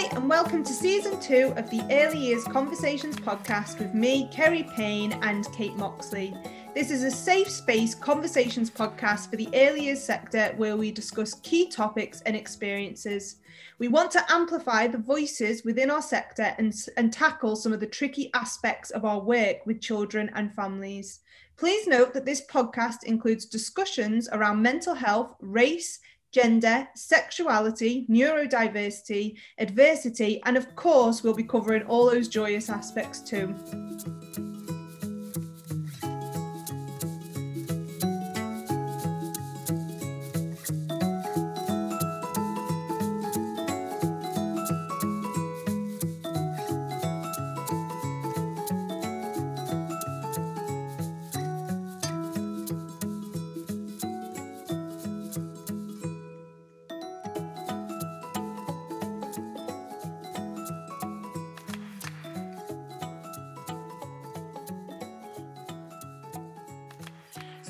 Hi, and welcome to season two of the Early Years Conversations podcast with me, Kerry Payne, and Kate Moxley. This is a safe space conversations podcast for the early years sector where we discuss key topics and experiences. We want to amplify the voices within our sector and, and tackle some of the tricky aspects of our work with children and families. Please note that this podcast includes discussions around mental health, race, gender, sexuality, neurodiversity, adversity, and of course, we'll be covering all those joyous aspects too.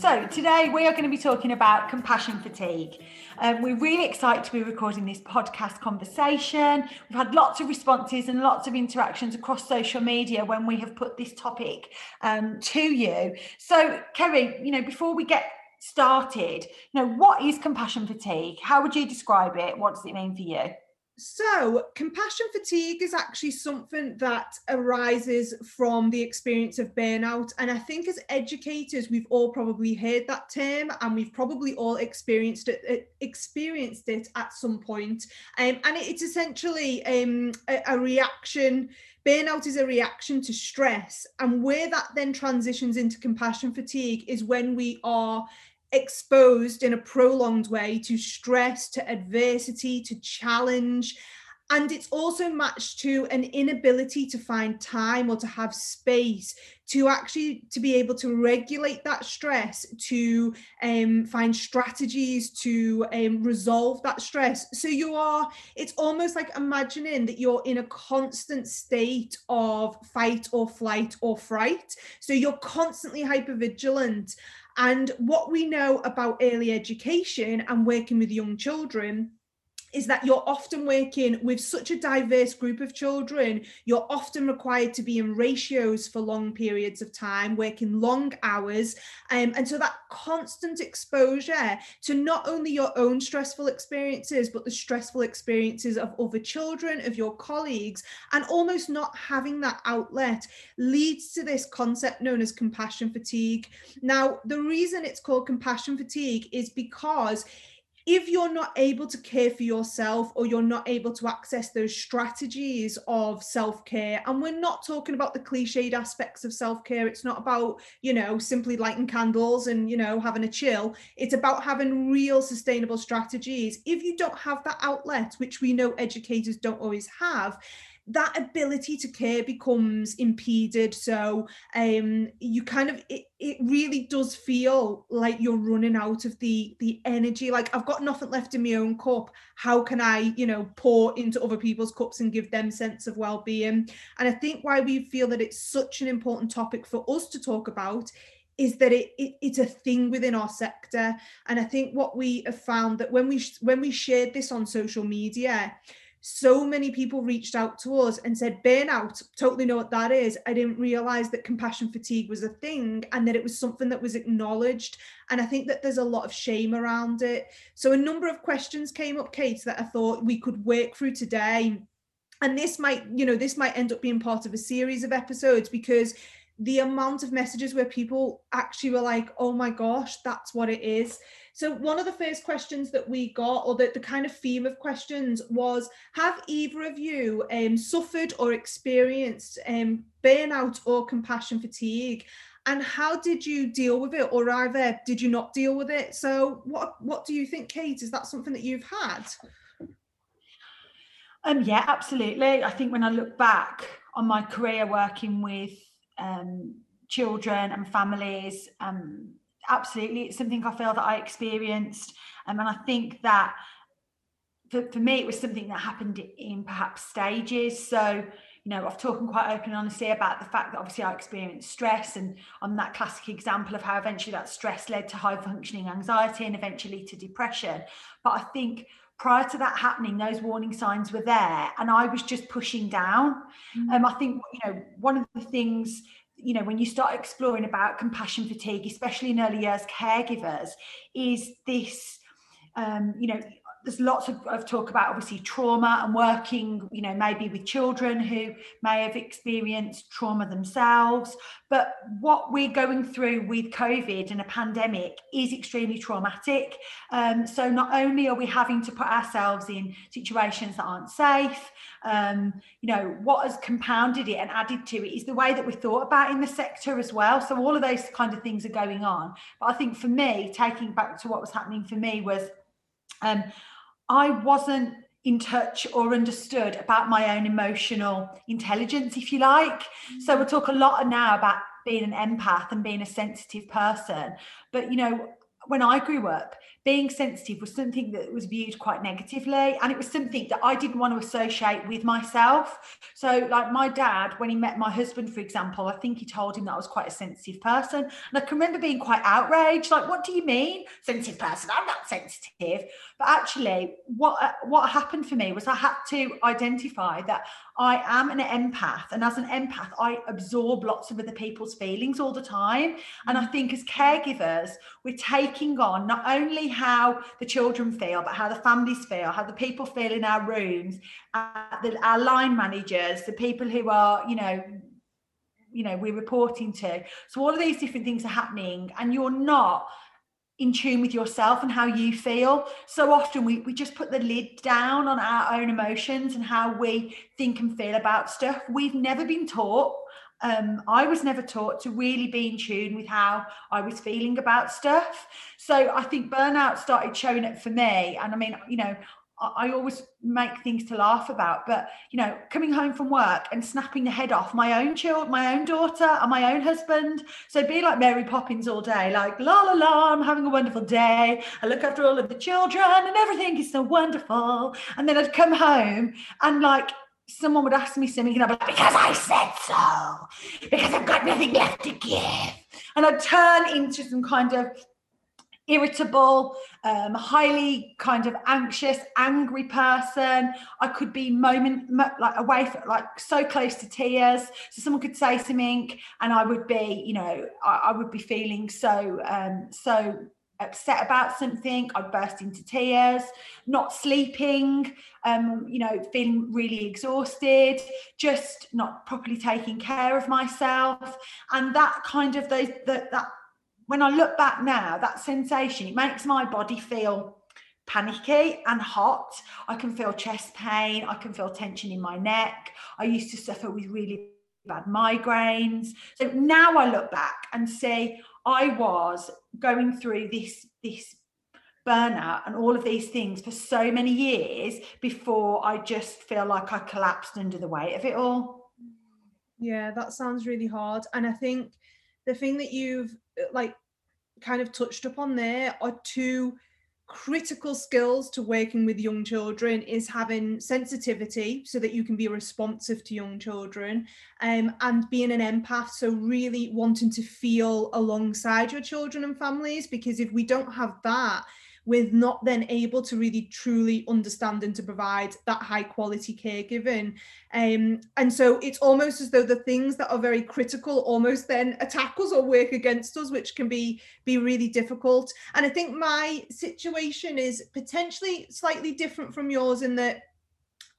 So, today we are going to be talking about compassion fatigue. Um, we're really excited to be recording this podcast conversation. We've had lots of responses and lots of interactions across social media when we have put this topic um, to you. So, Kerry, you know, before we get started, you know, what is compassion fatigue? How would you describe it? What does it mean for you? So, compassion fatigue is actually something that arises from the experience of burnout. And I think as educators, we've all probably heard that term and we've probably all experienced it, uh, experienced it at some point. Um, and it's essentially um, a, a reaction. Burnout is a reaction to stress. And where that then transitions into compassion fatigue is when we are exposed in a prolonged way to stress, to adversity, to challenge. And it's also matched to an inability to find time or to have space to actually to be able to regulate that stress, to um, find strategies to um, resolve that stress. So you are, it's almost like imagining that you're in a constant state of fight or flight or fright. So you're constantly hypervigilant. And what we know about early education and working with young children is that you're often working with such a diverse group of children. You're often required to be in ratios for long periods of time, working long hours. Um, and so that constant exposure to not only your own stressful experiences, but the stressful experiences of other children, of your colleagues, and almost not having that outlet leads to this concept known as compassion fatigue. Now, the reason it's called compassion fatigue is because if you're not able to care for yourself or you're not able to access those strategies of self-care and we're not talking about the cliched aspects of self-care it's not about you know simply lighting candles and you know having a chill. It's about having real sustainable strategies. If you don't have that outlet which we know educators don't always have that ability to care becomes impeded. So um you kind of it, it really does feel like you're running out of the the energy. Like i've got nothing left in my own cup. How can i you know pour into other people's cups and give them sense of well-being? And i think why we feel that it's such an important topic for us to talk about is that it, it, it's a thing within our sector. And i think what we have found that when we when we shared this on social media so many people reached out to us and said burnout totally know what that is. I didn't realize that compassion fatigue was a thing and that it was something that was acknowledged. And i think that there's a lot of shame around it. So a number of questions came up kate that i thought we could work through today. And this might you know this might end up being part of a series of episodes because the amount of messages where people actually were like oh my gosh that's what it is so one of the first questions that we got, or the, the kind of theme of questions was, have either of you um, suffered or experienced um, burnout or compassion fatigue? And how did you deal with it, or either did you not deal with it? So what what do you think, Kate? Is that something that you've had? Um, yeah, absolutely. I think when I look back on my career working with um, children and families, um, absolutely it's something i feel that i experienced. Um, and i think that for, for me it was something that happened in perhaps stages. So you know i've talked quite open and honestly about the fact that obviously i experienced stress and on that classic example of how eventually that stress led to high functioning anxiety and eventually to depression. But i think prior to that happening, those warning signs were there, and I was just pushing down. Mm-hmm. Um, I think you know one of the things you know when you start exploring about compassion fatigue, especially in early years caregivers, is this um, you know there's lots of, of, talk about obviously trauma and working you know maybe with children who may have experienced trauma themselves. But what we're going through with covid and a pandemic is extremely traumatic. Um, so not only are we having to put ourselves in situations that aren't safe um, you know what has compounded it and added to it is the way that we thought about in the sector as well. So all of those kind of things are going on. But i think for me taking back to what was happening for me was um, I wasn't in touch or understood about my own emotional intelligence, if you like. So we'll talk a lot now about being an empath and being a sensitive person. But you know, when I grew up, being sensitive was something that was viewed quite negatively and it was something that I didn't want to associate with myself. So like my dad when he met my husband for example I think he told him that I was quite a sensitive person and I can remember being quite outraged like what do you mean sensitive person I'm not sensitive but actually what what happened for me was I had to identify that I am an empath and as an empath I absorb lots of other people's feelings all the time and I mm. think as caregivers we're taking on not only how the children feel, but how the families feel, how the people feel in our rooms, uh, the, our line managers, the people who are, you know, you know, we're reporting to. So all of these different things are happening, and you're not in tune with yourself and how you feel. So often we, we just put the lid down on our own emotions and how we think and feel about stuff. We've never been taught um, I was never taught to really be in tune with how I was feeling about stuff. So I think burnout started showing up for me. And I mean, you know, I, always make things to laugh about, but you know, coming home from work and snapping the head off my own child, my own daughter, and my own husband. So be like Mary Poppins all day, like la la la, I'm having a wonderful day. I look after all of the children and everything is so wonderful. And then I'd come home and like someone would ask me something and I'd be like, because I said so, because I've got nothing left to give. And I'd turn into some kind of irritable, um, highly kind of anxious, angry person. I could be moment like away from like so close to tears. So someone could say something, and I would be, you know, I, I would be feeling so um, so upset about something, I'd burst into tears, not sleeping, um, you know, feeling really exhausted, just not properly taking care of myself. And that kind of those that that when I look back now, that sensation, it makes my body feel panicky and hot. I can feel chest pain, I can feel tension in my neck. I used to suffer with really bad migraines. So now I look back and say, I was going through this this burnout and all of these things for so many years before I just feel like I collapsed under the weight of it all. Yeah, that sounds really hard. And I think the thing that you've like kind of touched upon there are two critical skills to working with young children is having sensitivity so that you can be responsive to young children um, and being an empath so really wanting to feel alongside your children and families because if we don't have that with not then able to really truly understand and to provide that high quality caregiving. Um, and so it's almost as though the things that are very critical almost then attack us or work against us, which can be be really difficult. And I think my situation is potentially slightly different from yours in that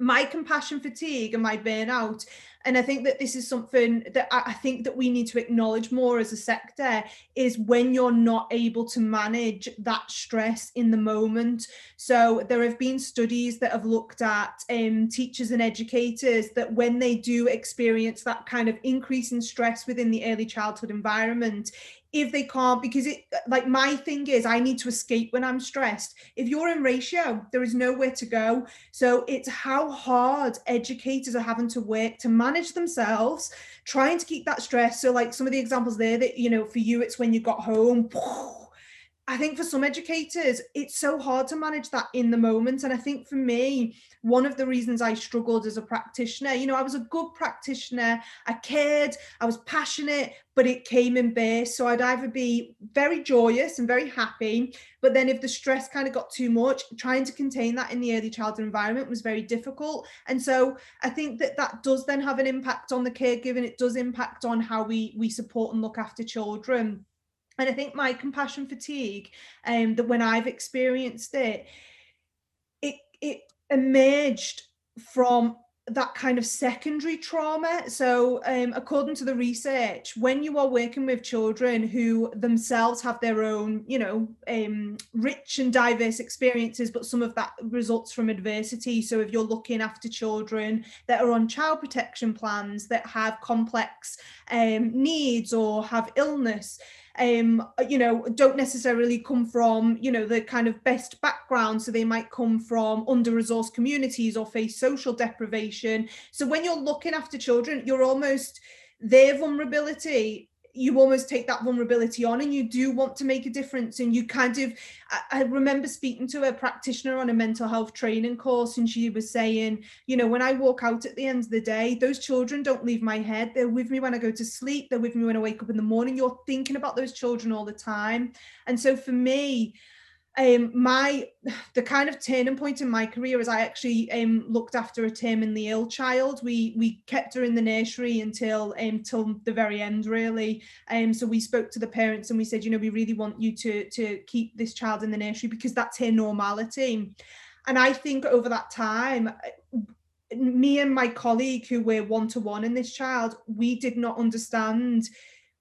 my compassion fatigue and my burnout and i think that this is something that i think that we need to acknowledge more as a sector is when you're not able to manage that stress in the moment. So there have been studies that have looked at um, teachers and educators that when they do experience that kind of increase in stress within the early childhood environment if they can't because it like my thing is i need to escape when i'm stressed. If you're in ratio there is nowhere to go. So it's how hard educators are having to work to manage themselves trying to keep that stress. So like some of the examples there that you know for you it's when you got home I think for some educators, it's so hard to manage that in the moment. And I think for me, one of the reasons I struggled as a practitioner, you know, I was a good practitioner, I cared, I was passionate, but it came in bursts. So I'd either be very joyous and very happy, but then if the stress kind of got too much, trying to contain that in the early childhood environment was very difficult. And so I think that that does then have an impact on the caregiving. It does impact on how we we support and look after children. And I think my compassion fatigue, um, that when I've experienced it, it it emerged from that kind of secondary trauma. So, um, according to the research, when you are working with children who themselves have their own, you know, um, rich and diverse experiences, but some of that results from adversity. So, if you're looking after children that are on child protection plans that have complex um, needs or have illness, um you know don't necessarily come from you know the kind of best background so they might come from under resourced communities or face social deprivation. So when you're looking after children you're almost their vulnerability you almost take that vulnerability on and you do want to make a difference. And you kind of I, I, remember speaking to a practitioner on a mental health training course and she was saying you know when i walk out at the end of the day those children don't leave my head. They're with me when i go to sleep. They're with me when i wake up in the morning. You're thinking about those children all the time. And so for me um my the kind of turning point in my career is I actually um looked after a terminally ill child. We we kept her in the nursery until um till the very end really. Um so we spoke to the parents and we said, you know, we really want you to to keep this child in the nursery because that's her normality. And I think over that time me and my colleague who were one to one in this child, we did not understand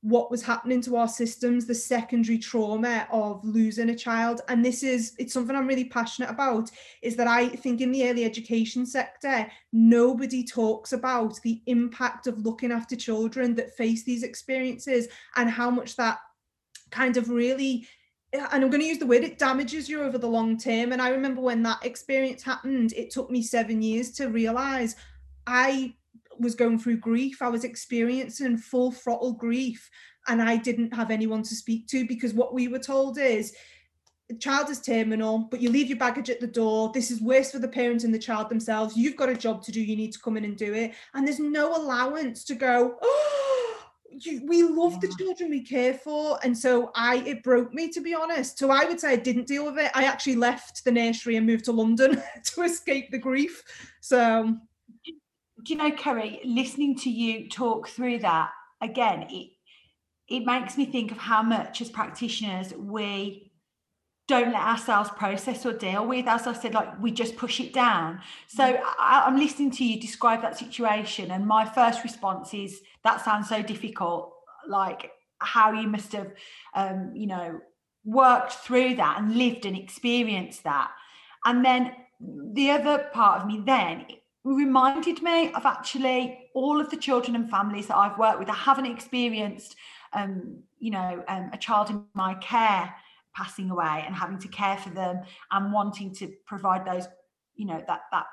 what was happening to our systems, the secondary trauma of losing a child. And this is, it's something I'm really passionate about, is that I think in the early education sector, nobody talks about the impact of looking after children that face these experiences and how much that kind of really and I'm going to use the word, it damages you over the long term. And I remember when that experience happened, it took me seven years to realize I was going through grief. I was experiencing full throttle grief, and I didn't have anyone to speak to because what we were told is the child is terminal, but you leave your baggage at the door. This is worse for the parent and the child themselves. You've got a job to do. You need to come in and do it. And there's no allowance to go, oh, you, we love the children we care for. And so I, it broke me to be honest. So I would say I didn't deal with it. I actually left the nursery and moved to London to escape the grief. So do you know, Kerry, listening to you talk through that again, it it makes me think of how much as practitioners we don't let ourselves process or deal with. As I said, like we just push it down. So mm. I, I'm listening to you describe that situation, and my first response is that sounds so difficult. Like how you must have, um, you know, worked through that and lived and experienced that. And then the other part of me then reminded me of actually all of the children and families that I've worked with. I haven't experienced, um, you know, um, a child in my care passing away and having to care for them and wanting to provide those, you know, that that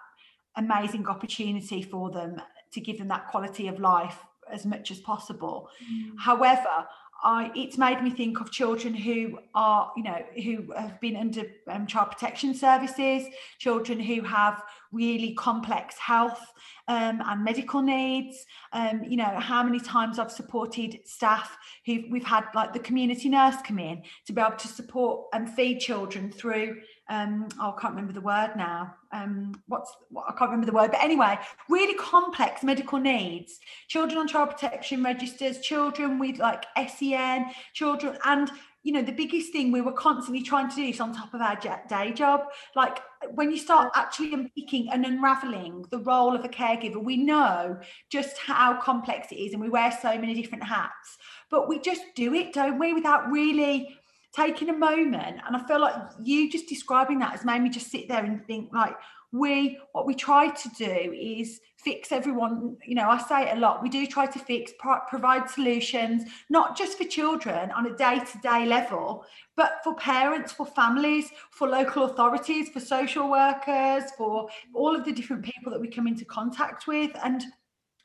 amazing opportunity for them to give them that quality of life as much as possible. Mm. However, I, it's made me think of children who are, you know, who have been under um, child protection services, children who have really complex health um, and medical needs. Um, you know, how many times I've supported staff who we've had like the community nurse come in to be able to support and feed children through um, oh, I can't remember the word now. Um, what's what, I can't remember the word, but anyway, really complex medical needs. Children on child protection registers, children with like SEN, children, and you know the biggest thing we were constantly trying to do is on top of our day job. Like when you start actually unpicking and unraveling the role of a caregiver, we know just how complex it is, and we wear so many different hats. But we just do it, don't we, without really taking a moment and i feel like you just describing that has made me just sit there and think like we what we try to do is fix everyone you know i say it a lot we do try to fix pro- provide solutions not just for children on a day-to-day level but for parents for families for local authorities for social workers for all of the different people that we come into contact with and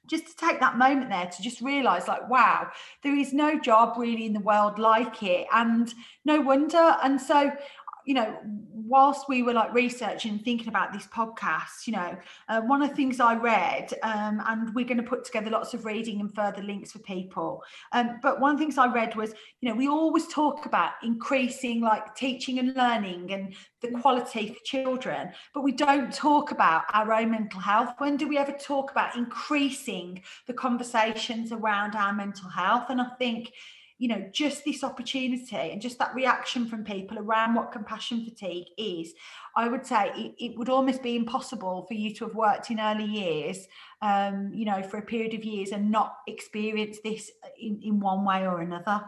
just to take that moment there to just realize like wow there is no job really in the world like it. And no wonder. And so you know, whilst we were like researching and thinking about this podcast, you know, uh, one of the things I read, um, and we're going to put together lots of reading and further links for people. Um, but one of the things I read was, you know, we always talk about increasing like teaching and learning and the quality for children, but we don't talk about our own mental health. When do we ever talk about increasing the conversations around our mental health? And I think, you know just this opportunity and just that reaction from people around what compassion fatigue is i would say it, it would almost be impossible for you to have worked in early years um, you know for a period of years and not experience this in, in one way or another.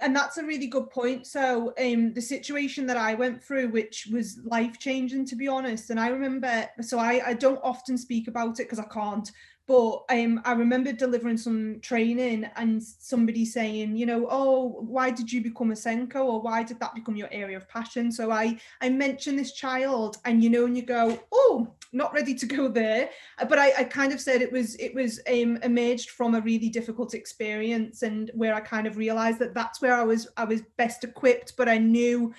And that's a really good point. So um the situation that i went through which was life changing to be honest and i remember so i i don't often speak about it because i can't but um, I remember delivering some training and somebody saying, you know, oh, why did you become a SENCO or why did that become your area of passion? So I I mentioned this child and you know, and you go, oh, not ready to go there. But I, I kind of said it was it was um, emerged from a really difficult experience and where I kind of realized that that's where I was I was best equipped, but I knew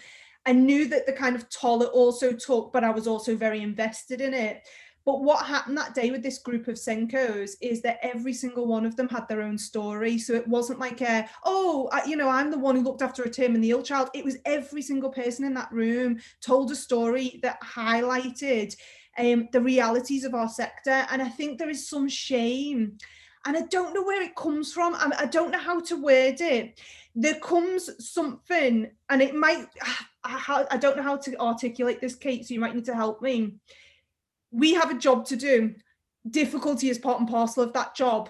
I knew that the kind of toll it also took, but I was also very invested in it. But what happened that day with this group of SENCOs is that every single one of them had their own story. So it wasn't like, a, oh, I, you know, I'm the one who looked after a terminally ill child. It was every single person in that room told a story that highlighted um, the realities of our sector. And I think there is some shame. And I don't know where it comes from. I, don't know how to word it. There comes something, and it might, I, I don't know how to articulate this, Kate, so you might need to help me we have a job to do. Difficulty is part and parcel of that job.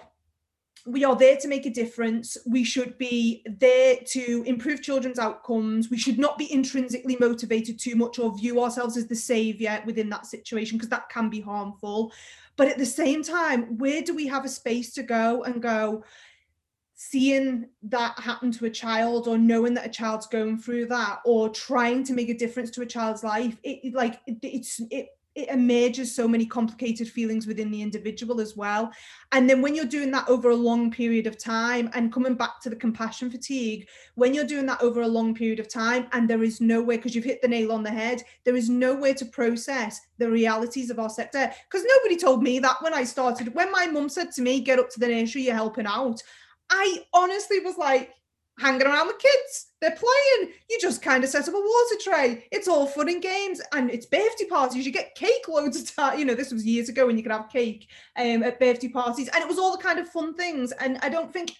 We are there to make a difference. We should be there to improve children's outcomes. We should not be intrinsically motivated too much or view ourselves as the savior within that situation because that can be harmful. But at the same time, where do we have a space to go and go? seeing that happen to a child or knowing that a child's going through that or trying to make a difference to a child's life it like it, it's it it emerges so many complicated feelings within the individual as well. And then when you're doing that over a long period of time and coming back to the compassion fatigue, when you're doing that over a long period of time and there is no way, because you've hit the nail on the head, there is no way to process the realities of our sector. Because nobody told me that when I started. When my mum said to me, get up to the nursery, you're helping out. I honestly was like, hanging around with kids. They're playing. You just kind of set up a water tray. It's all fun and games. And it's birthday parties. You get cake loads of time. You know, this was years ago when you could have cake um, at birthday parties. And it was all the kind of fun things. And I don't think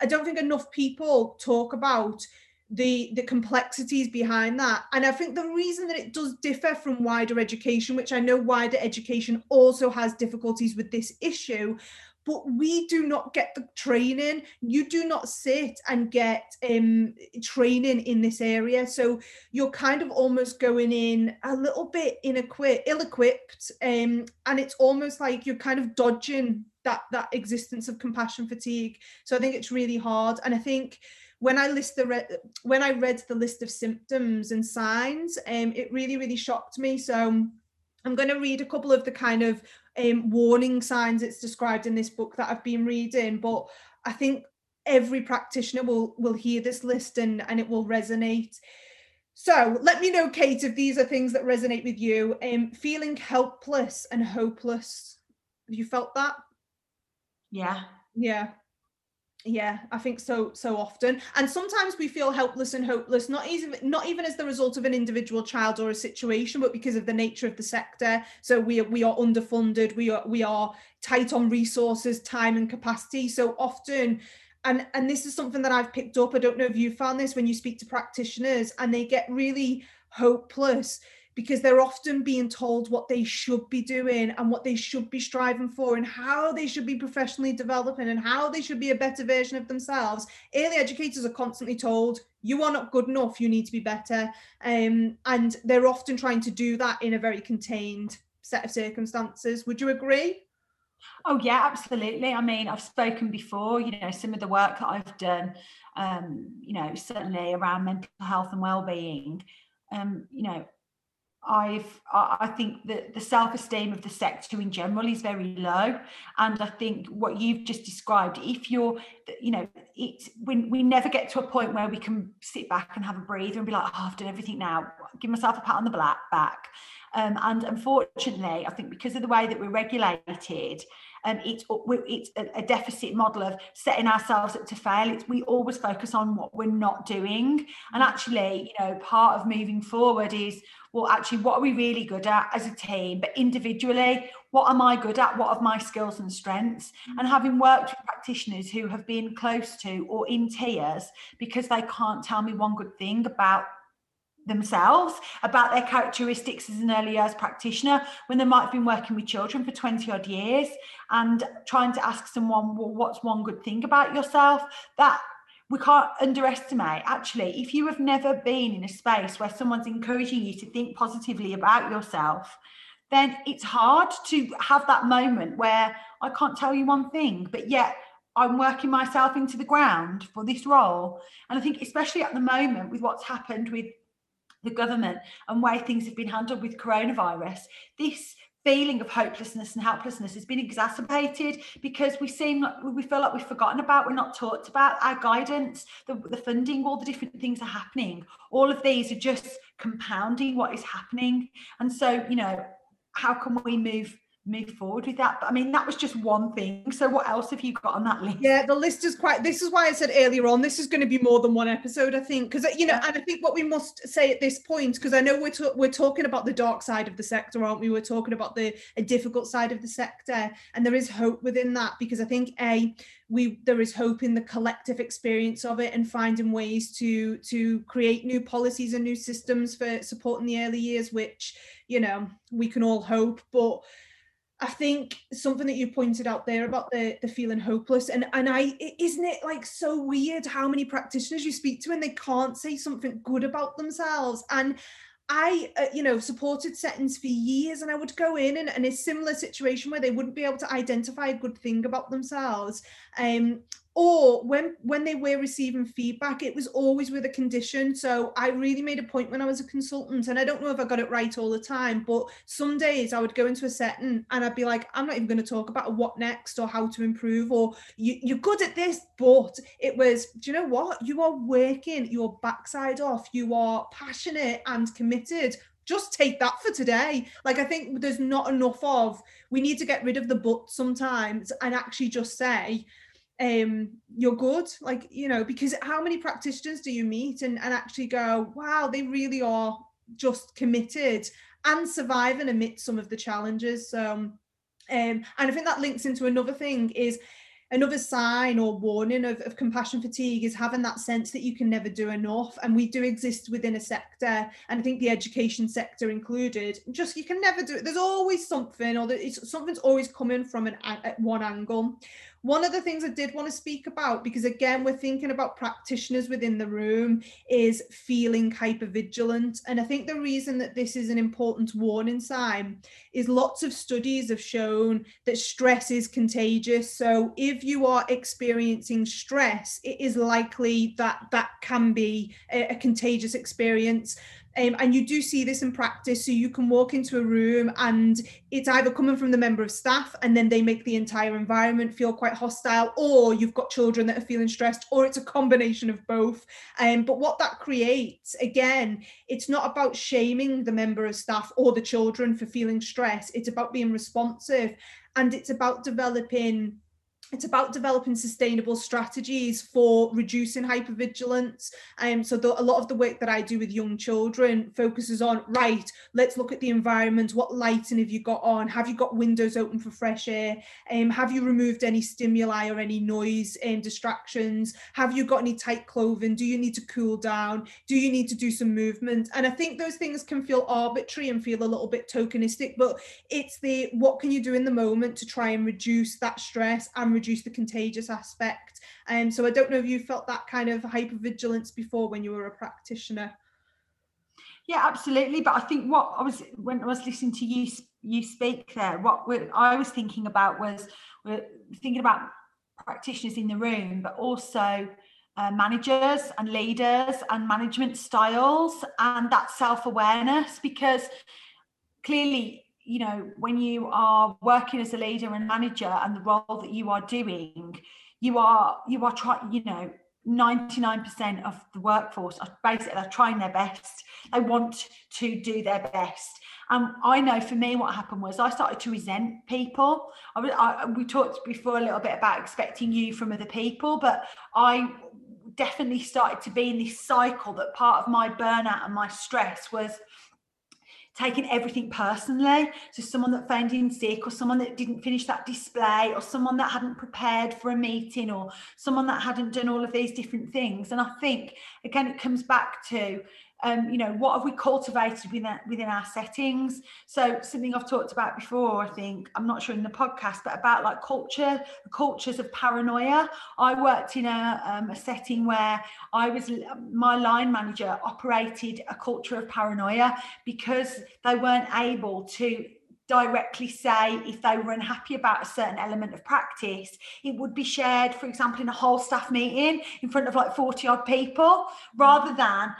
I don't think enough people talk about the the complexities behind that and i think the reason that it does differ from wider education which i know wider education also has difficulties with this issue but we do not get the training. You do not sit and get um, training in this area. So you're kind of almost going in a little bit inequip- ill-equipped, um, and it's almost like you're kind of dodging that that existence of compassion fatigue. So I think it's really hard, and I think when I list the re- when I read the list of symptoms and signs, um, it really really shocked me. So I'm going to read a couple of the kind of um, warning signs it's described in this book that I've been reading, but I think every practitioner will will hear this list and and it will resonate. So let me know, Kate, if these are things that resonate with you. Um, feeling helpless and hopeless. Have you felt that? Yeah. Yeah yeah i think so so often. And sometimes we feel helpless and hopeless not even not even as the result of an individual child or a situation but because of the nature of the sector. So we are, we are underfunded we are we are tight on resources time and capacity. So often and and this is something that i've picked up. I don't know if you found this when you speak to practitioners and they get really hopeless because they're often being told what they should be doing and what they should be striving for and how they should be professionally developing and how they should be a better version of themselves. Early educators are constantly told, you are not good enough, you need to be better. Um, and they're often trying to do that in a very contained set of circumstances. Would you agree? Oh yeah, absolutely. I mean, I've spoken before, you know, some of the work that I've done, um, you know, certainly around mental health and well-being. Um, you know, I've I think that the self-esteem of the sector in general is very low. And I think what you've just described if you're you know it's we, we never get to a point where we can sit back and have a breather and be like oh, I've done everything now. Give myself a pat on the back. Um, and unfortunately I think because of the way that we're regulated um, it's it's a, deficit model of setting ourselves up to fail. It's we always focus on what we're not doing, and actually, you know, part of moving forward is well, actually, what are we really good at as a team, but individually, what am I good at? What are my skills and strengths? Mm. And having worked with practitioners who have been close to or in tears because they can't tell me one good thing about themselves about their characteristics as an early years practitioner when they might have been working with children for 20 odd years and trying to ask someone well what's one good thing about yourself that we can't underestimate actually if you have never been in a space where someone's encouraging you to think positively about yourself then it's hard to have that moment where i can't tell you one thing but yet I'm working myself into the ground for this role. And I think, especially at the moment, with what's happened with the government and way things have been handled with coronavirus, this feeling of hopelessness and helplessness has been exacerbated because we seem like we feel like we've forgotten about, we're not talked about our guidance, the, the funding, all the different things are happening. All of these are just compounding what is happening. And so, you know, how can we move move forward with that. But I mean, that was just one thing. So what else have you got on that list? Yeah, the list is quite. This is why I said earlier on. This is going to be more than one episode, I think, because you know, and I think what we must say at this point, because I know we're to, we're talking about the dark side of the sector, aren't we? We're talking about the a difficult side of the sector, and there is hope within that because I think a we there is hope in the collective experience of it and finding ways to to create new policies and new systems for supporting the early years, which you know we can all hope, but I think something that you pointed out there about the the feeling hopeless and and I isn't it like so weird how many practitioners you speak to and they can't say something good about themselves and I, uh, you know, supported settings for years, and I would go in and, and a similar situation where they wouldn't be able to identify a good thing about themselves. Um, or when when they were receiving feedback it was always with a condition. So i really made a point when i was a consultant and i don't know if i got it right all the time but some days i would go into a setting and i'd be like i'm not even going to talk about what next or how to improve or you, you're good at this but it was do you know what? You are working your backside off. You are passionate and committed. Just take that for today. Like I think there's not enough of we need to get rid of the but sometimes and actually just say, um you're good like you know because how many practitioners do you meet and, and actually go wow they really are just committed and surviving amidst some of the challenges. So um and i think that links into another thing is another sign or warning of, of compassion fatigue is having that sense that you can never do enough and we do exist within a sector and i think the education sector included just you can never do it. There's always something or something's always coming from an one angle one of the things I did want to speak about, because again, we're thinking about practitioners within the room, is feeling hypervigilant. And I think the reason that this is an important warning sign is lots of studies have shown that stress is contagious. So if you are experiencing stress, it is likely that that can be a, a contagious experience. Um, and you do see this in practice. So you can walk into a room and it's either coming from the member of staff and then they make the entire environment feel quite hostile, or you've got children that are feeling stressed, or it's a combination of both. Um, but what that creates, again, it's not about shaming the member of staff or the children for feeling stress. It's about being responsive and it's about developing it's about developing sustainable strategies for reducing hypervigilance. Um, so the, a lot of the work that I do with young children focuses on, right, let's look at the environment. What lighting have you got on? Have you got windows open for fresh air? Um, have you removed any stimuli or any noise and um, distractions? Have you got any tight clothing? Do you need to cool down? Do you need to do some movement? And I think those things can feel arbitrary and feel a little bit tokenistic, but it's the what can you do in the moment to try and reduce that stress and reduce the contagious aspect. And um, so I don't know if you felt that kind of hypervigilance before when you were a practitioner. Yeah, absolutely. But I think what I was when I was listening to you you speak there, what I was thinking about was we're thinking about practitioners in the room, but also uh, managers and leaders and management styles and that self-awareness because clearly you know when you are working as a leader and manager and the role that you are doing you are you are trying you know 99% of the workforce are basically they're trying their best. They want to do their best. And I know for me what happened was I started to resent people. I, I, we talked before a little bit about expecting you from other people but I definitely started to be in this cycle that part of my burnout and my stress was taking everything personally. So someone that phoned in sick or someone that didn't finish that display or someone that hadn't prepared for a meeting or someone that hadn't done all of these different things. And I think again it comes back to um, you know, what have we cultivated within, within our settings? So something I've talked about before, I think, I'm not sure in the podcast, but about like culture, cultures of paranoia. I worked in a, um, a setting where I was, my line manager operated a culture of paranoia because they weren't able to directly say if they were unhappy about a certain element of practice it would be shared for example in a whole staff meeting in front of like 40 odd people rather than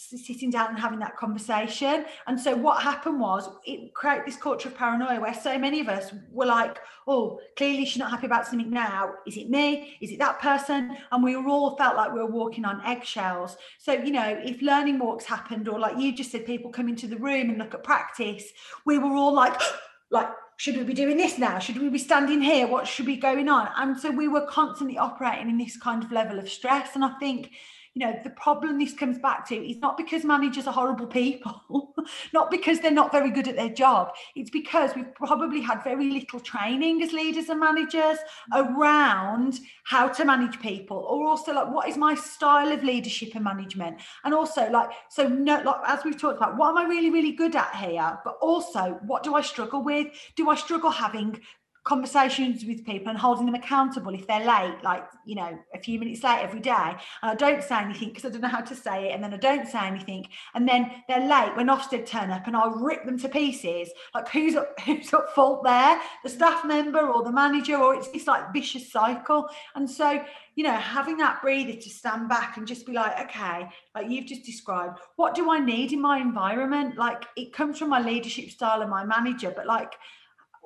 sitting down and having that conversation. And so what happened was it created this culture of paranoia where so many of us were like, oh, clearly she's not happy about something now. Is it me? Is it that person? And we all felt like we were walking on eggshells. So, you know, if learning walks happened, or like you just said, people come into the room and look at practice, we were all like, like, should we be doing this now? Should we be standing here? What should be going on? And so we were constantly operating in this kind of level of stress. And I think you know the problem this comes back to is not because managers are horrible people not because they're not very good at their job. It's because we've probably had very little training as leaders and managers around how to manage people or also like what is my style of leadership and management? And also like so no like as we've talked about what am i really really good at here? But also what do i struggle with? Do i struggle having conversations with people and holding them accountable if they're late, like, you know, a few minutes late every day. And I don't say anything because I don't know how to say it. And then I don't say anything. And then they're late when Ofsted turn up and I'll rip them to pieces. Like who's at, who's at fault there? The staff member or the manager, or it's this like vicious cycle. And so, you know, having that breather to stand back and just be like, okay, like you've just described, what do I need in my environment? Like it comes from my leadership style and my manager, but like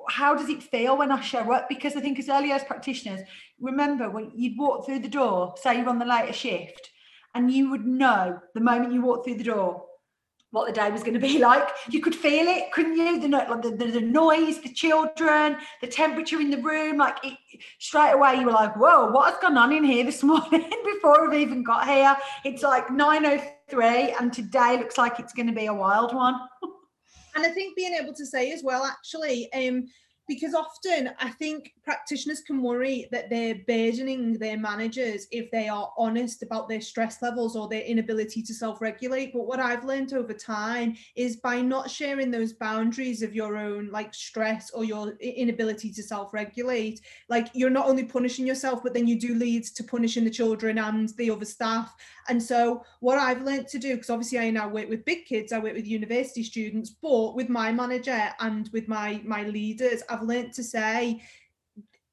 how does it feel when I show up? Because I think as early as practitioners, remember when you'd walk through the door, say you're on the later shift, and you would know the moment you walk through the door what the day was going to be like. You could feel it, couldn't you? The, the, the, the noise, the children, the temperature in the room. Like it, straight away, you were like, whoa, what has gone on in here this morning before I've even got here? It's like 9.03 and today looks like it's going to be a wild one. and I think being able to say as well, actually, um, because often I think practitioners can worry that they're burdening their managers if they are honest about their stress levels or their inability to self regulate. But what I've learned over time is by not sharing those boundaries of your own like stress or your inability to self regulate, like you're not only punishing yourself, but then you do lead to punishing the children and the other staff. And so, what I've learned to do, because obviously I now work with big kids, I work with university students, but with my manager and with my my leaders, I've learned to say,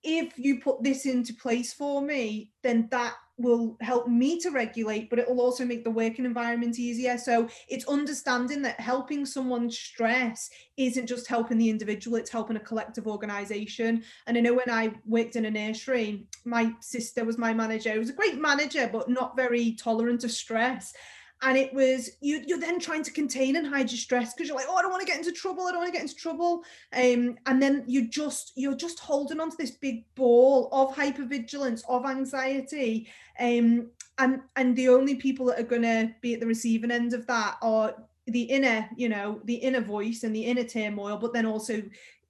if you put this into place for me, then that will help me to regulate, but it will also make the working environment easier. So it's understanding that helping someone stress isn't just helping the individual, it's helping a collective organization. And I know when I worked in a nursery, my sister was my manager. It was a great manager, but not very tolerant of stress and it was you you're then trying to contain and hide your stress because you're like oh i don't want to get into trouble i don't want to get into trouble. Um, and then you just you're just holding on to this big ball of hypervigilance of anxiety um, and and the only people that are going to be at the receiving end of that are the inner you know the inner voice and the inner turmoil but then also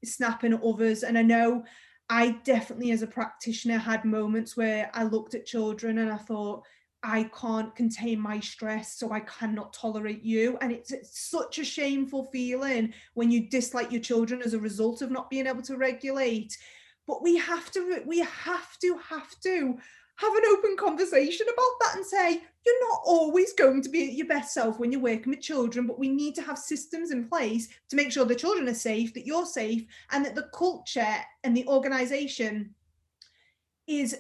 snapping at others. And i know i definitely as a practitioner had moments where i looked at children and i thought I can't contain my stress, so I cannot tolerate you. And it's, it's, such a shameful feeling when you dislike your children as a result of not being able to regulate. But we have to, we have to, have to have an open conversation about that and say, you're not always going to be at your best self when you're working with children, but we need to have systems in place to make sure the children are safe, that you're safe, and that the culture and the organization is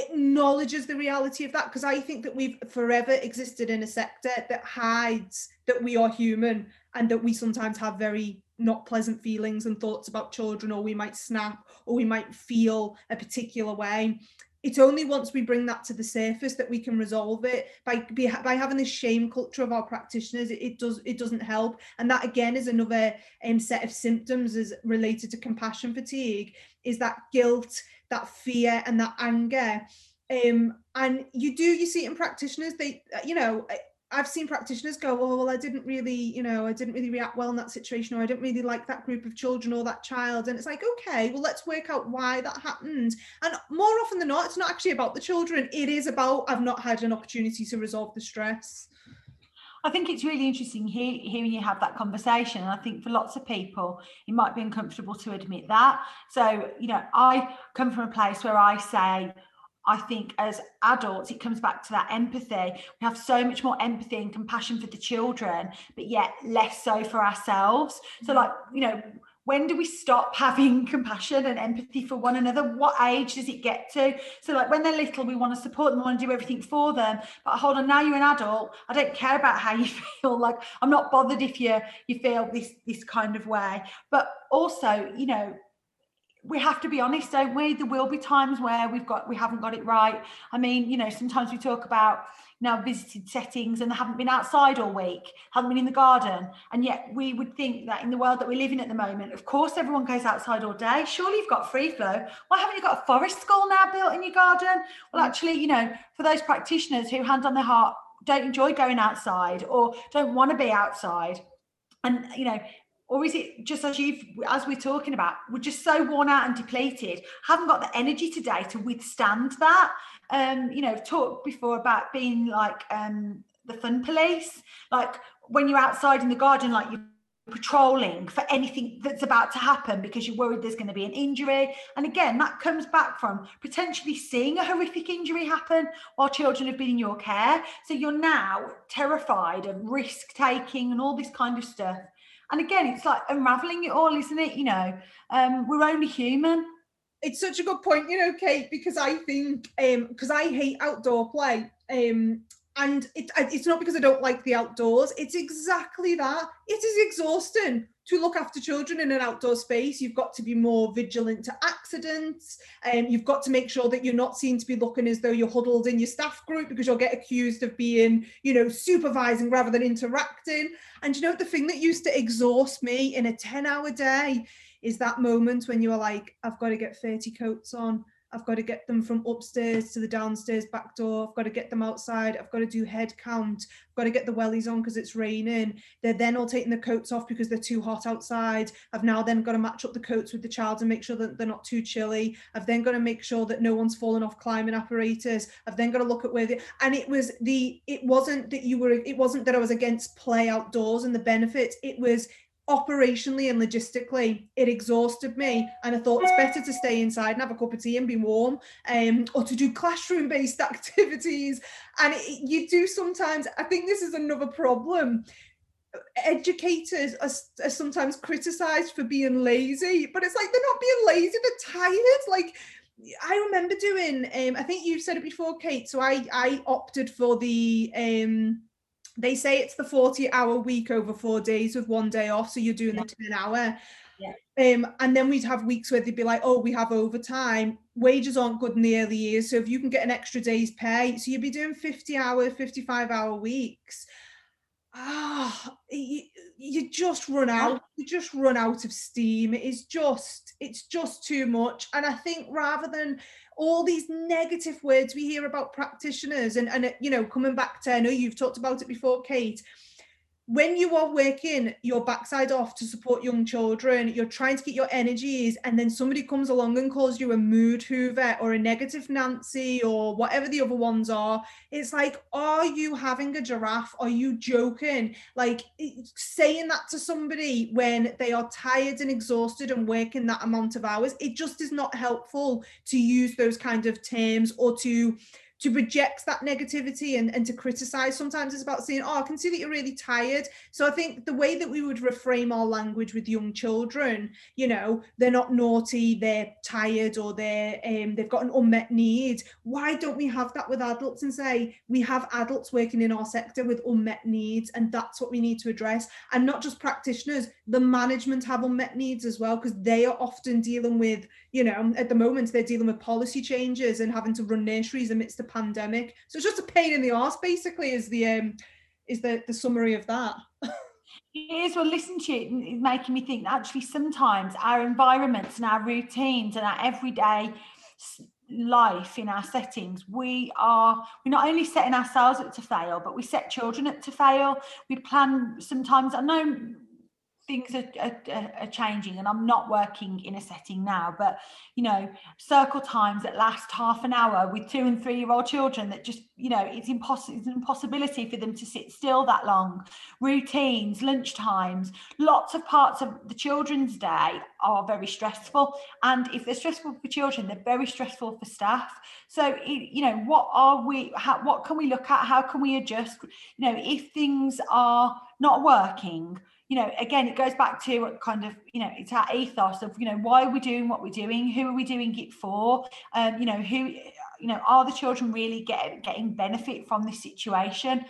acknowledges the reality of that because I think that we've forever existed in a sector that hides that we are human and that we sometimes have very not pleasant feelings and thoughts about children or we might snap or we might feel a particular way. It's only once we bring that to the surface that we can resolve it. By by having this shame culture of our practitioners it, it does it doesn't help. And that again is another um, set of symptoms as related to compassion fatigue is that guilt that fear and that anger um, and you do you see it in practitioners they you know I've seen practitioners go, oh, well, I didn't really, you know, I didn't really react well in that situation, or I didn't really like that group of children or that child. And it's like, okay, well, let's work out why that happened. And more often than not, it's not actually about the children. It is about I've not had an opportunity to resolve the stress. I think it's really interesting hearing you have that conversation. And I think for lots of people, it might be uncomfortable to admit that. So, you know, I come from a place where I say, I think as adults, it comes back to that empathy. We have so much more empathy and compassion for the children, but yet less so for ourselves. So, mm-hmm. like, you know, when do we stop having compassion and empathy for one another? What age does it get to? So, like, when they're little, we want to support them, we want to do everything for them. But hold on, now you're an adult. I don't care about how you feel. Like, I'm not bothered if you you feel this this kind of way. But also, you know, we have to be honest, don't we? There will be times where we've got we haven't got it right. I mean, you know, sometimes we talk about you now visited settings and they haven't been outside all week, haven't been in the garden, and yet we would think that in the world that we live in at the moment, of course, everyone goes outside all day. Surely you've got free flow. Why haven't you got a forest school now built in your garden? Well, mm. actually, you know, for those practitioners who, hand on their heart, don't enjoy going outside or don't want to be outside, and you know or is it just as you've as we're talking about we're just so worn out and depleted haven't got the energy today to withstand that? Um you know talked before about being like um the fun police. Like when you're outside in the garden like you're patrolling for anything that's about to happen because you're worried there's going to be an injury and again that comes back from potentially seeing a horrific injury happen while children have been in your care so you're now terrified of risk taking and all this kind of stuff and again, it's like unraveling it all, isn't it? You know, um, we're only human. It's such a good point, you know, Kate, because I think um because I hate outdoor play. Um and it, it's not because I don't like the outdoors. It's exactly that. It is exhausting to look after children in an outdoor space. You've got to be more vigilant to accidents, and um, you've got to make sure that you're not seen to be looking as though you're huddled in your staff group because you'll get accused of being, you know, supervising rather than interacting. And you know, the thing that used to exhaust me in a 10 hour day is that moment when you're like, I've got to get 30 coats on. I've got to get them from upstairs to the downstairs back door. I've got to get them outside. I've got to do head count. I've got to get the wellies on because it's raining. They're then all taking the coats off because they're too hot outside. I've now then got to match up the coats with the child and make sure that they're not too chilly. I've then got to make sure that no one's fallen off climbing apparatus. I've then got to look at where the and it was the it wasn't that you were it wasn't that I was against play outdoors and the benefits. It was operationally and logistically it exhausted me and i thought it's better to stay inside and have a cup of tea and be warm um, or to do classroom based activities. And it, you do sometimes i think this is another problem. Educators are, are sometimes criticized for being lazy but it's like they're not being lazy they're tired. Like I remember doing um I think you've said it before Kate so I I opted for the um they say it's the 40 hour week over four days with one day off. So you're doing yeah. the 10 hour. Yeah. Um, and then we'd have weeks where they'd be like, oh, we have overtime. Wages aren't good in the early years. So if you can get an extra day's pay, so you'd be doing 50 hour, 55 hour weeks. Ah, you, you just run out. You just run out of steam. It is just, it's just too much. And I think rather than all these negative words we hear about practitioners and and you know coming back to I know you've talked about it before Kate when you are working your backside off to support young children, you're trying to get your energies, and then somebody comes along and calls you a mood hoover or a negative Nancy or whatever the other ones are. It's like, are you having a giraffe? Are you joking? Like saying that to somebody when they are tired and exhausted and working that amount of hours, it just is not helpful to use those kind of terms or to to reject that negativity and, and to criticize. Sometimes it's about saying, Oh, I can see that you're really tired. So I think the way that we would reframe our language with young children, you know, they're not naughty, they're tired, or they're um, they've got an unmet need. Why don't we have that with adults and say we have adults working in our sector with unmet needs, and that's what we need to address, and not just practitioners, the management have unmet needs as well because they are often dealing with, you know, at the moment they're dealing with policy changes and having to run nurseries amidst the pandemic. So it's just a pain in the arse, basically, is the um, is the the summary of that. It is. Well, listen to you, it's making me think actually sometimes our environments and our routines and our everyday life in our settings, we are we're not only setting ourselves up to fail, but we set children up to fail. We plan sometimes. I know things are, are, are, changing and i'm not working in a setting now but you know circle times that last half an hour with two and three year old children that just you know it's impossible it's an impossibility for them to sit still that long. Routines lunch times lots of parts of the children's day are very stressful and if they're stressful for children they're very stressful for staff. So you know what are we how, what can we look at? How can we adjust? You know if things are not working you know, again, it goes back to kind of, you know, it's our ethos of, you know, why are we doing what we're doing? Who are we doing it for? Um, you know, who, you know, are the children really get, getting benefit from this situation?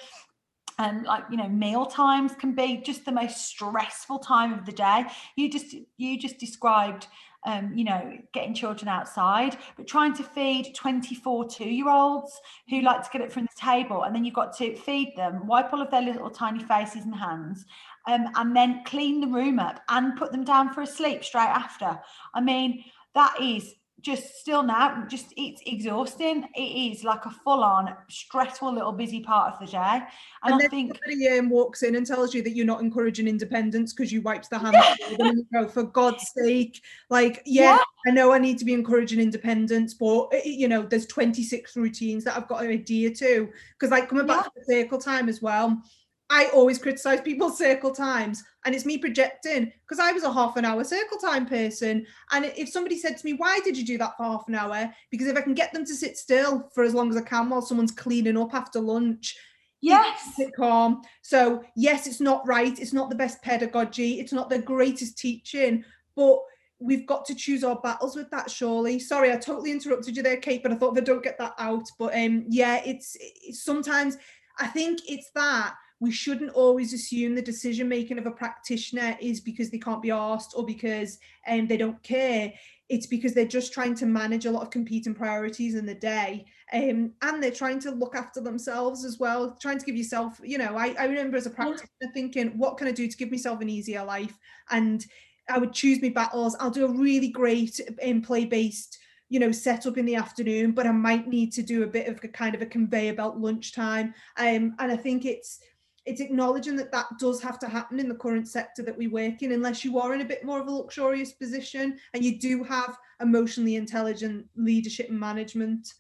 and like you know meal times can be just the most stressful time of the day you just you just described um, you know, getting children outside, but trying to feed 24 two year olds who like to get it from the table. And then you've got to feed them, wipe all of their little tiny faces and hands, um, and then clean the room up and put them down for a sleep straight after. I mean, that is just still now just it's exhausting. It is like a full-on stressful little busy part of the day. And, and i think somebody um, walks in and tells you that you're not encouraging independence because you wiped the hand and you go for god's sake. Like yeah, yeah, i know i need to be encouraging independence but eh, you know there's 26 routines that i've got to adhere to. Because like coming back yeah. to the circle time as well I always criticize people's circle times, and it's me projecting because I was a half an hour circle time person. And if somebody said to me, Why did you do that for half an hour? Because if I can get them to sit still for as long as I can while someone's cleaning up after lunch, yes, sit calm. So, yes, it's not right. It's not the best pedagogy, it's not the greatest teaching, but we've got to choose our battles with that surely sorry i totally interrupted you there kate but i thought i don't get that out but um yeah it's, it's sometimes i think it's that we shouldn't always assume the decision making of a practitioner is because they can't be asked or because um, they don't care. It's because they're just trying to manage a lot of competing priorities in the day. Um, and they're trying to look after themselves as well, trying to give yourself, you know, I, I remember as a practitioner thinking, what can I do to give myself an easier life? And I would choose my battles. I'll do a really great um, play based you know set up in the afternoon but i might need to do a bit of a kind of a conveyor belt lunchtime um, and i think it's it's acknowledging that that does have to happen in the current sector that we work in unless you are in a bit more of a luxurious position and you do have emotionally intelligent leadership and management.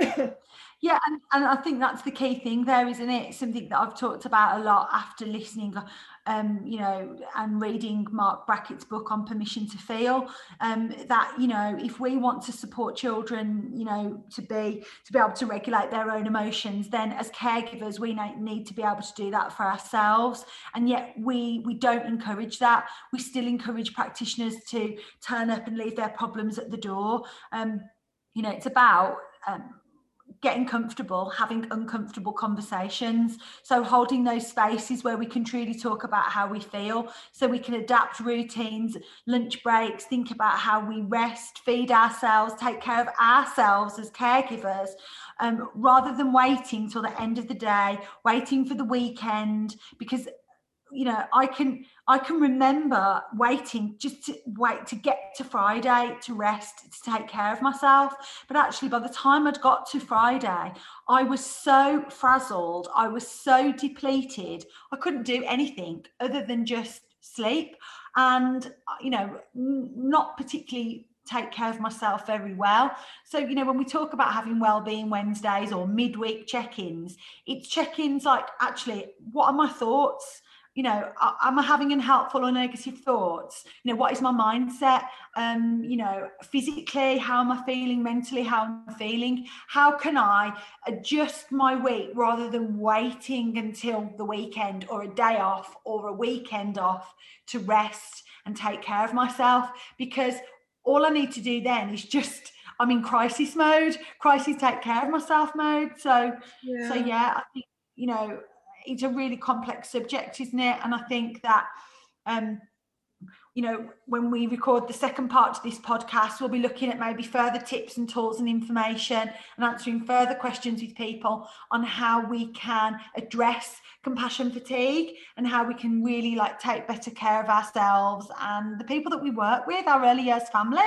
Yeah and, and i think that's the key thing there isn't it? Something that i've talked about a lot after listening um, you know, and reading Marc Brackett's book on permission to feel, um, that you know, if we want to support children, you know, to be to be able to regulate their own emotions, then as caregivers, we need to be able to do that for ourselves. And yet, we we don't encourage that. We still encourage practitioners to turn up and leave their problems at the door. Um, you know, it's about um, getting comfortable, having uncomfortable conversations. So, holding those spaces where we can truly talk about how we feel, so we can adapt routines, lunch breaks, think about how we rest, feed ourselves, take care of ourselves as caregivers, um, rather than waiting till the end of the day, waiting for the weekend, because you know i can i can remember waiting just to wait to get to friday to rest to take care of myself but actually by the time i'd got to friday i was so frazzled i was so depleted i couldn't do anything other than just sleep and uh, you know not particularly take care of myself very well. So, you know, when we talk about having well-being Wednesdays or midweek check-ins, it's check-ins like actually, what are my thoughts? You know am i having unhelpful or negative thoughts? You know what is my mindset? Um you know physically how am i feeling? Mentally how am i feeling? How can i adjust my week rather than waiting until the weekend or a day off or a weekend off to rest and take care of myself? Because all i need to do then is just i'm in crisis mode crisis take care of myself mode. So yeah. so yeah i think you know it's a really complex subject, isn't it? And I think that um, you know, when we record the second part to this podcast, we'll be looking at maybe further tips and tools and information and answering further questions with people on how we can address compassion fatigue and how we can really like take better care of ourselves and the people that we work with, our early years family.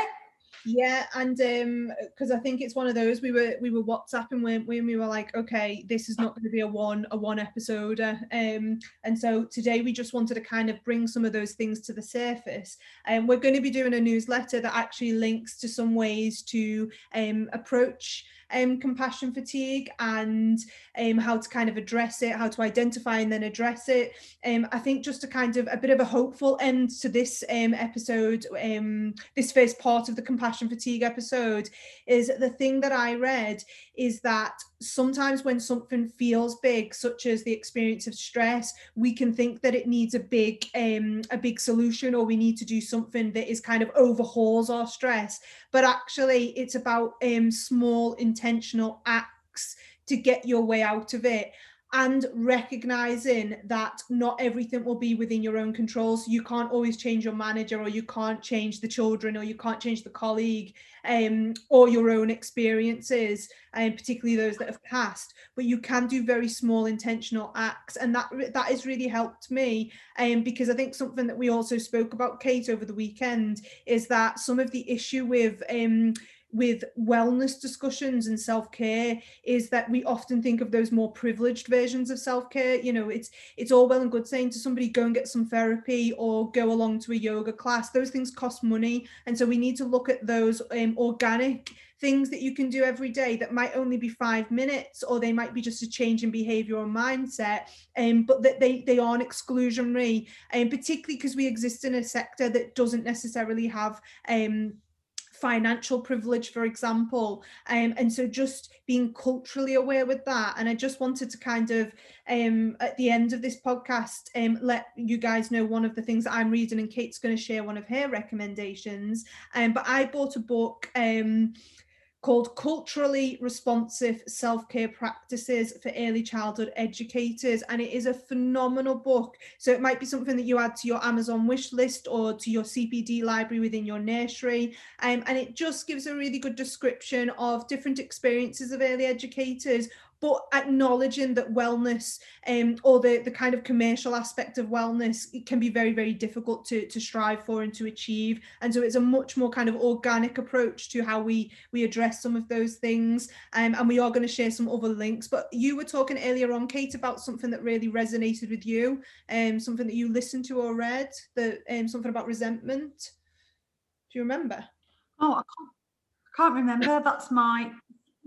Yeah, and um because I think it's one of those we were we were WhatsApping when when we were like, okay, this is not going to be a one a one episode. Um and so today we just wanted to kind of bring some of those things to the surface. And um, we're going to be doing a newsletter that actually links to some ways to um approach um, compassion fatigue and um, how to kind of address it, how to identify and then address it. Um, I think just a kind of a bit of a hopeful end to this um, episode, um, this first part of the compassion fatigue episode, is the thing that I read is that sometimes when something feels big, such as the experience of stress, we can think that it needs a big um, a big solution or we need to do something that is kind of overhauls our stress. But actually, it's about um, small intentional acts to get your way out of it and recognizing that not everything will be within your own controls. You can't always change your manager, or you can't change the children, or you can't change the colleague, um, or your own experiences, and um, particularly those that have passed. But you can do very small intentional acts, and that that has really helped me. Um, because I think something that we also spoke about, Kate, over the weekend, is that some of the issue with um with wellness discussions and self-care is that we often think of those more privileged versions of self-care. You know it's it's all well and good saying to somebody go and get some therapy or go along to a yoga class. Those things cost money. And so we need to look at those um, organic things that you can do every day that might only be five minutes or they might be just a change in behavior or mindset um, but that they, they aren't exclusionary and um, particularly because we exist in a sector that doesn't necessarily have um, financial privilege, for example. Um, and so just being culturally aware with that. And I just wanted to kind of, um, at the end of this podcast, um, let you guys know one of the things that I'm reading, and Kate's going to share one of her recommendations. Um, but I bought a book. Um, called Culturally Responsive Self Care Practices for Early Childhood Educators. And it is a phenomenal book. So it might be something that you add to your Amazon wish list or to your CPD library within your nursery. Um, and it just gives a really good description of different experiences of early educators but acknowledging that wellness um, or the, the kind of commercial aspect of wellness can be very, very difficult to, to strive for and to achieve. And so it's a much more kind of organic approach to how we, we address some of those things. Um, and we are going to share some other links. But you were talking earlier on, Kate, about something that really resonated with you, um, something that you listened to or read, that um, something about resentment. Do you remember? Oh, I can't, I can't remember. That's my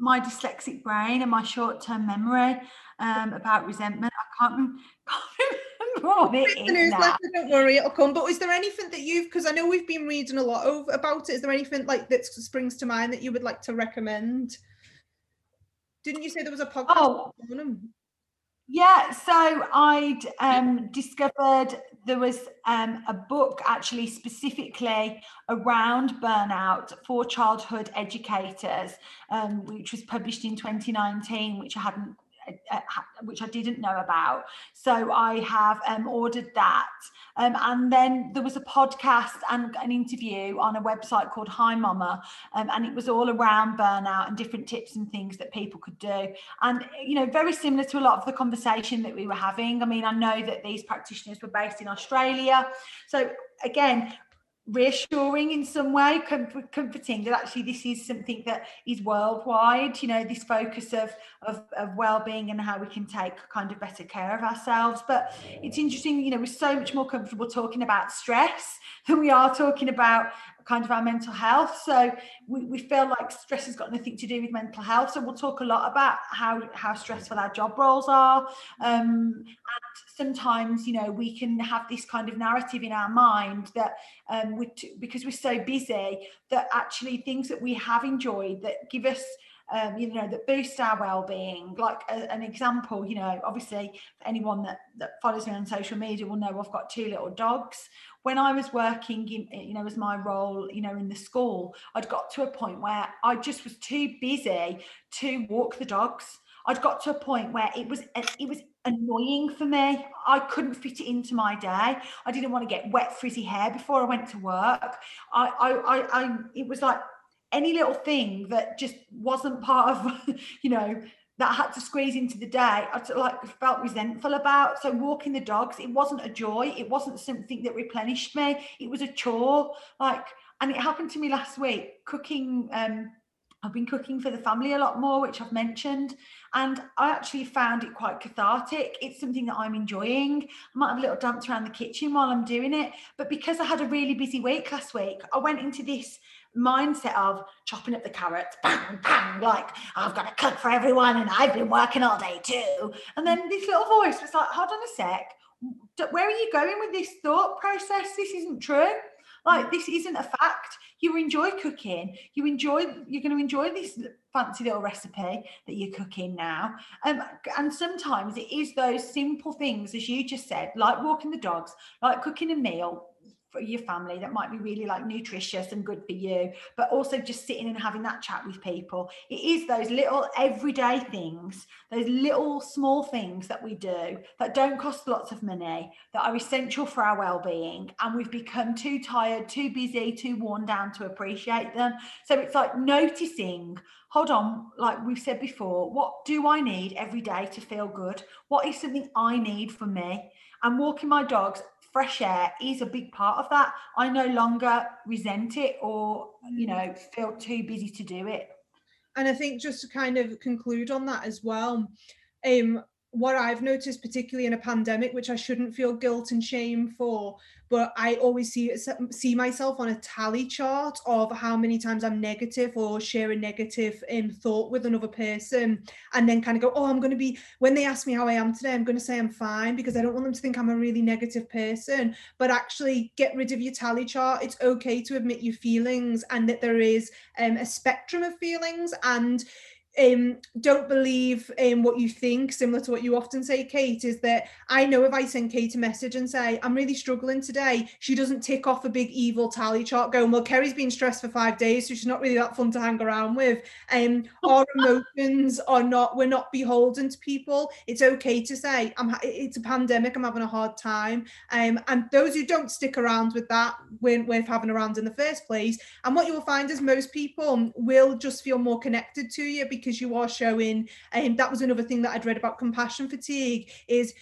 my dyslexic brain and my short-term memory um, about resentment. I can't, can't remember it is now. Don't worry, it'll come. But is there anything that you've? Because I know we've been reading a lot of, about it. Is there anything like that springs to mind that you would like to recommend? Didn't you say there was a podcast? Oh, yeah, so I'd um, discovered there was um, a book actually specifically around burnout for childhood educators, um, which was published in 2019, which I hadn't uh, which I didn't know about. So I have um, ordered that. Um, and then there was a podcast and an interview on a website called HiMama. Um, and it was all around burnout and different tips and things that people could do. And, you know, very similar to a lot of the conversation that we were having. I mean, I know that these practitioners were based in Australia. So again, reassuring in some way, comfort, comforting that actually this is something that is worldwide. You know, this focus of, of of well-being and how we can take kind of better care of ourselves. But it's interesting, you know, we're so much more comfortable talking about stress than we are talking about kind of our mental health. So we, we feel like stress has got nothing to do with mental health. So we'll talk a lot about how how stressful our job roles are. Um, sometimes you know we can have this kind of narrative in our mind that um we because we're so busy that actually things that we have enjoyed that give us um, you know, that boost our well-being. Like a, an example, you know, obviously anyone that, that follows me on social media will know I've got two little dogs. When I was working, in, you know, as my role, you know, in the school, I'd got to a point where I just was too busy to walk the dogs. I'd got to a point where it was it was annoying for me. I couldn't fit it into my day. I didn't want to get wet frizzy hair before I went to work. I I I, I it was like any little thing that just wasn't part of, you know, that I had to squeeze into the day, I like felt resentful about. So walking the dogs, it wasn't a joy. It wasn't something that replenished me. It was a chore. Like, and it happened to me last week cooking. Um, I've been cooking for the family a lot more, which I've mentioned, and I actually found it quite cathartic. It's something that I'm enjoying. I might have a little dance around the kitchen while I'm doing it, but because I had a really busy week last week, I went into this mindset of chopping up the carrots, bang, bang, like I've got to cook for everyone and I've been working all day too. And then this little voice was like, hold on a sec, where are you going with this thought process? This isn't true. Like this isn't a fact. You enjoy cooking. You enjoy. You're going to enjoy this fancy little recipe that you're cooking now. Um, and sometimes it is those simple things, as you just said, like walking the dogs, like cooking a meal, for your family that might be really like nutritious and good for you but also just sitting and having that chat with people. It is those little everyday things those little small things that we do that don't cost lots of money that are essential for our well-being and we've become too tired too busy too worn down to appreciate them. So it's like noticing hold on like we've said before what do i need every day to feel good? What is something i need for me? I'm walking my dogs fresh air is a big part of that. I no longer resent it or, you know, feel too busy to do it. And I think just to kind of conclude on that as well, um, what I've noticed, particularly in a pandemic, which I shouldn't feel guilt and shame for, but I always see see myself on a tally chart of how many times I'm negative or share a negative um, thought with another person, and then kind of go, oh, I'm going to be when they ask me how I am today, I'm going to say I'm fine because I don't want them to think I'm a really negative person. But actually, get rid of your tally chart. It's okay to admit your feelings and that there is um, a spectrum of feelings and um, don't believe in what you think, similar to what you often say, Kate, is that I know if I send Kate a message and say, I'm really struggling today, she doesn't tick off a big evil tally chart going, Well, Kerry's been stressed for five days, so she's not really that fun to hang around with. Um, our emotions are not, we're not beholden to people. It's okay to say, I'm it's a pandemic, I'm having a hard time. Um, and those who don't stick around with that, we're worth having around in the first place. And what you will find is most people will just feel more connected to you because you are showing and um, that was another thing that I'd read about compassion fatigue is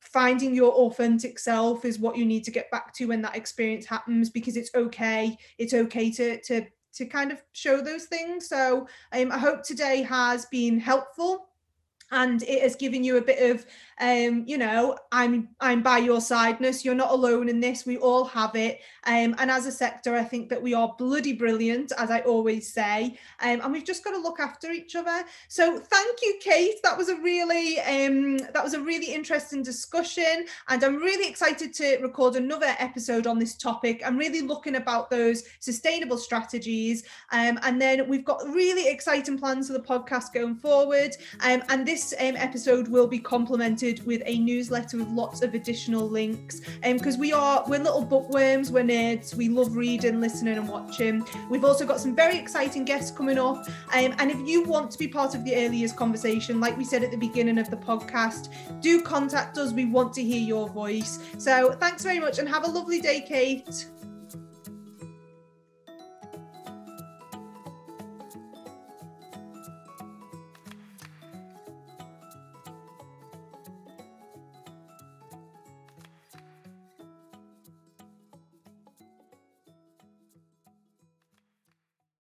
finding your authentic self is what you need to get back to when that experience happens because it's okay it's okay to to to kind of show those things. So um, i hope today has been helpful and it has given you a bit of um, you know, I'm I'm by your sideness. You're not alone in this. We all have it. Um, and as a sector, I think that we are bloody brilliant, as I always say. Um, and we've just got to look after each other. So thank you, Kate. That was a really um, that was a really interesting discussion, and I'm really excited to record another episode on this topic. I'm really looking about those sustainable strategies, um, and then we've got really exciting plans for the podcast going forward. Um, and this um, episode will be complemented with a newsletter with lots of additional links. Because um, we are we're little bookworms, we're nerds, we love reading, listening, and watching. We've also got some very exciting guests coming up. Um, and if you want to be part of the early years conversation, like we said at the beginning of the podcast, do contact us. We want to hear your voice. So thanks very much and have a lovely day, Kate.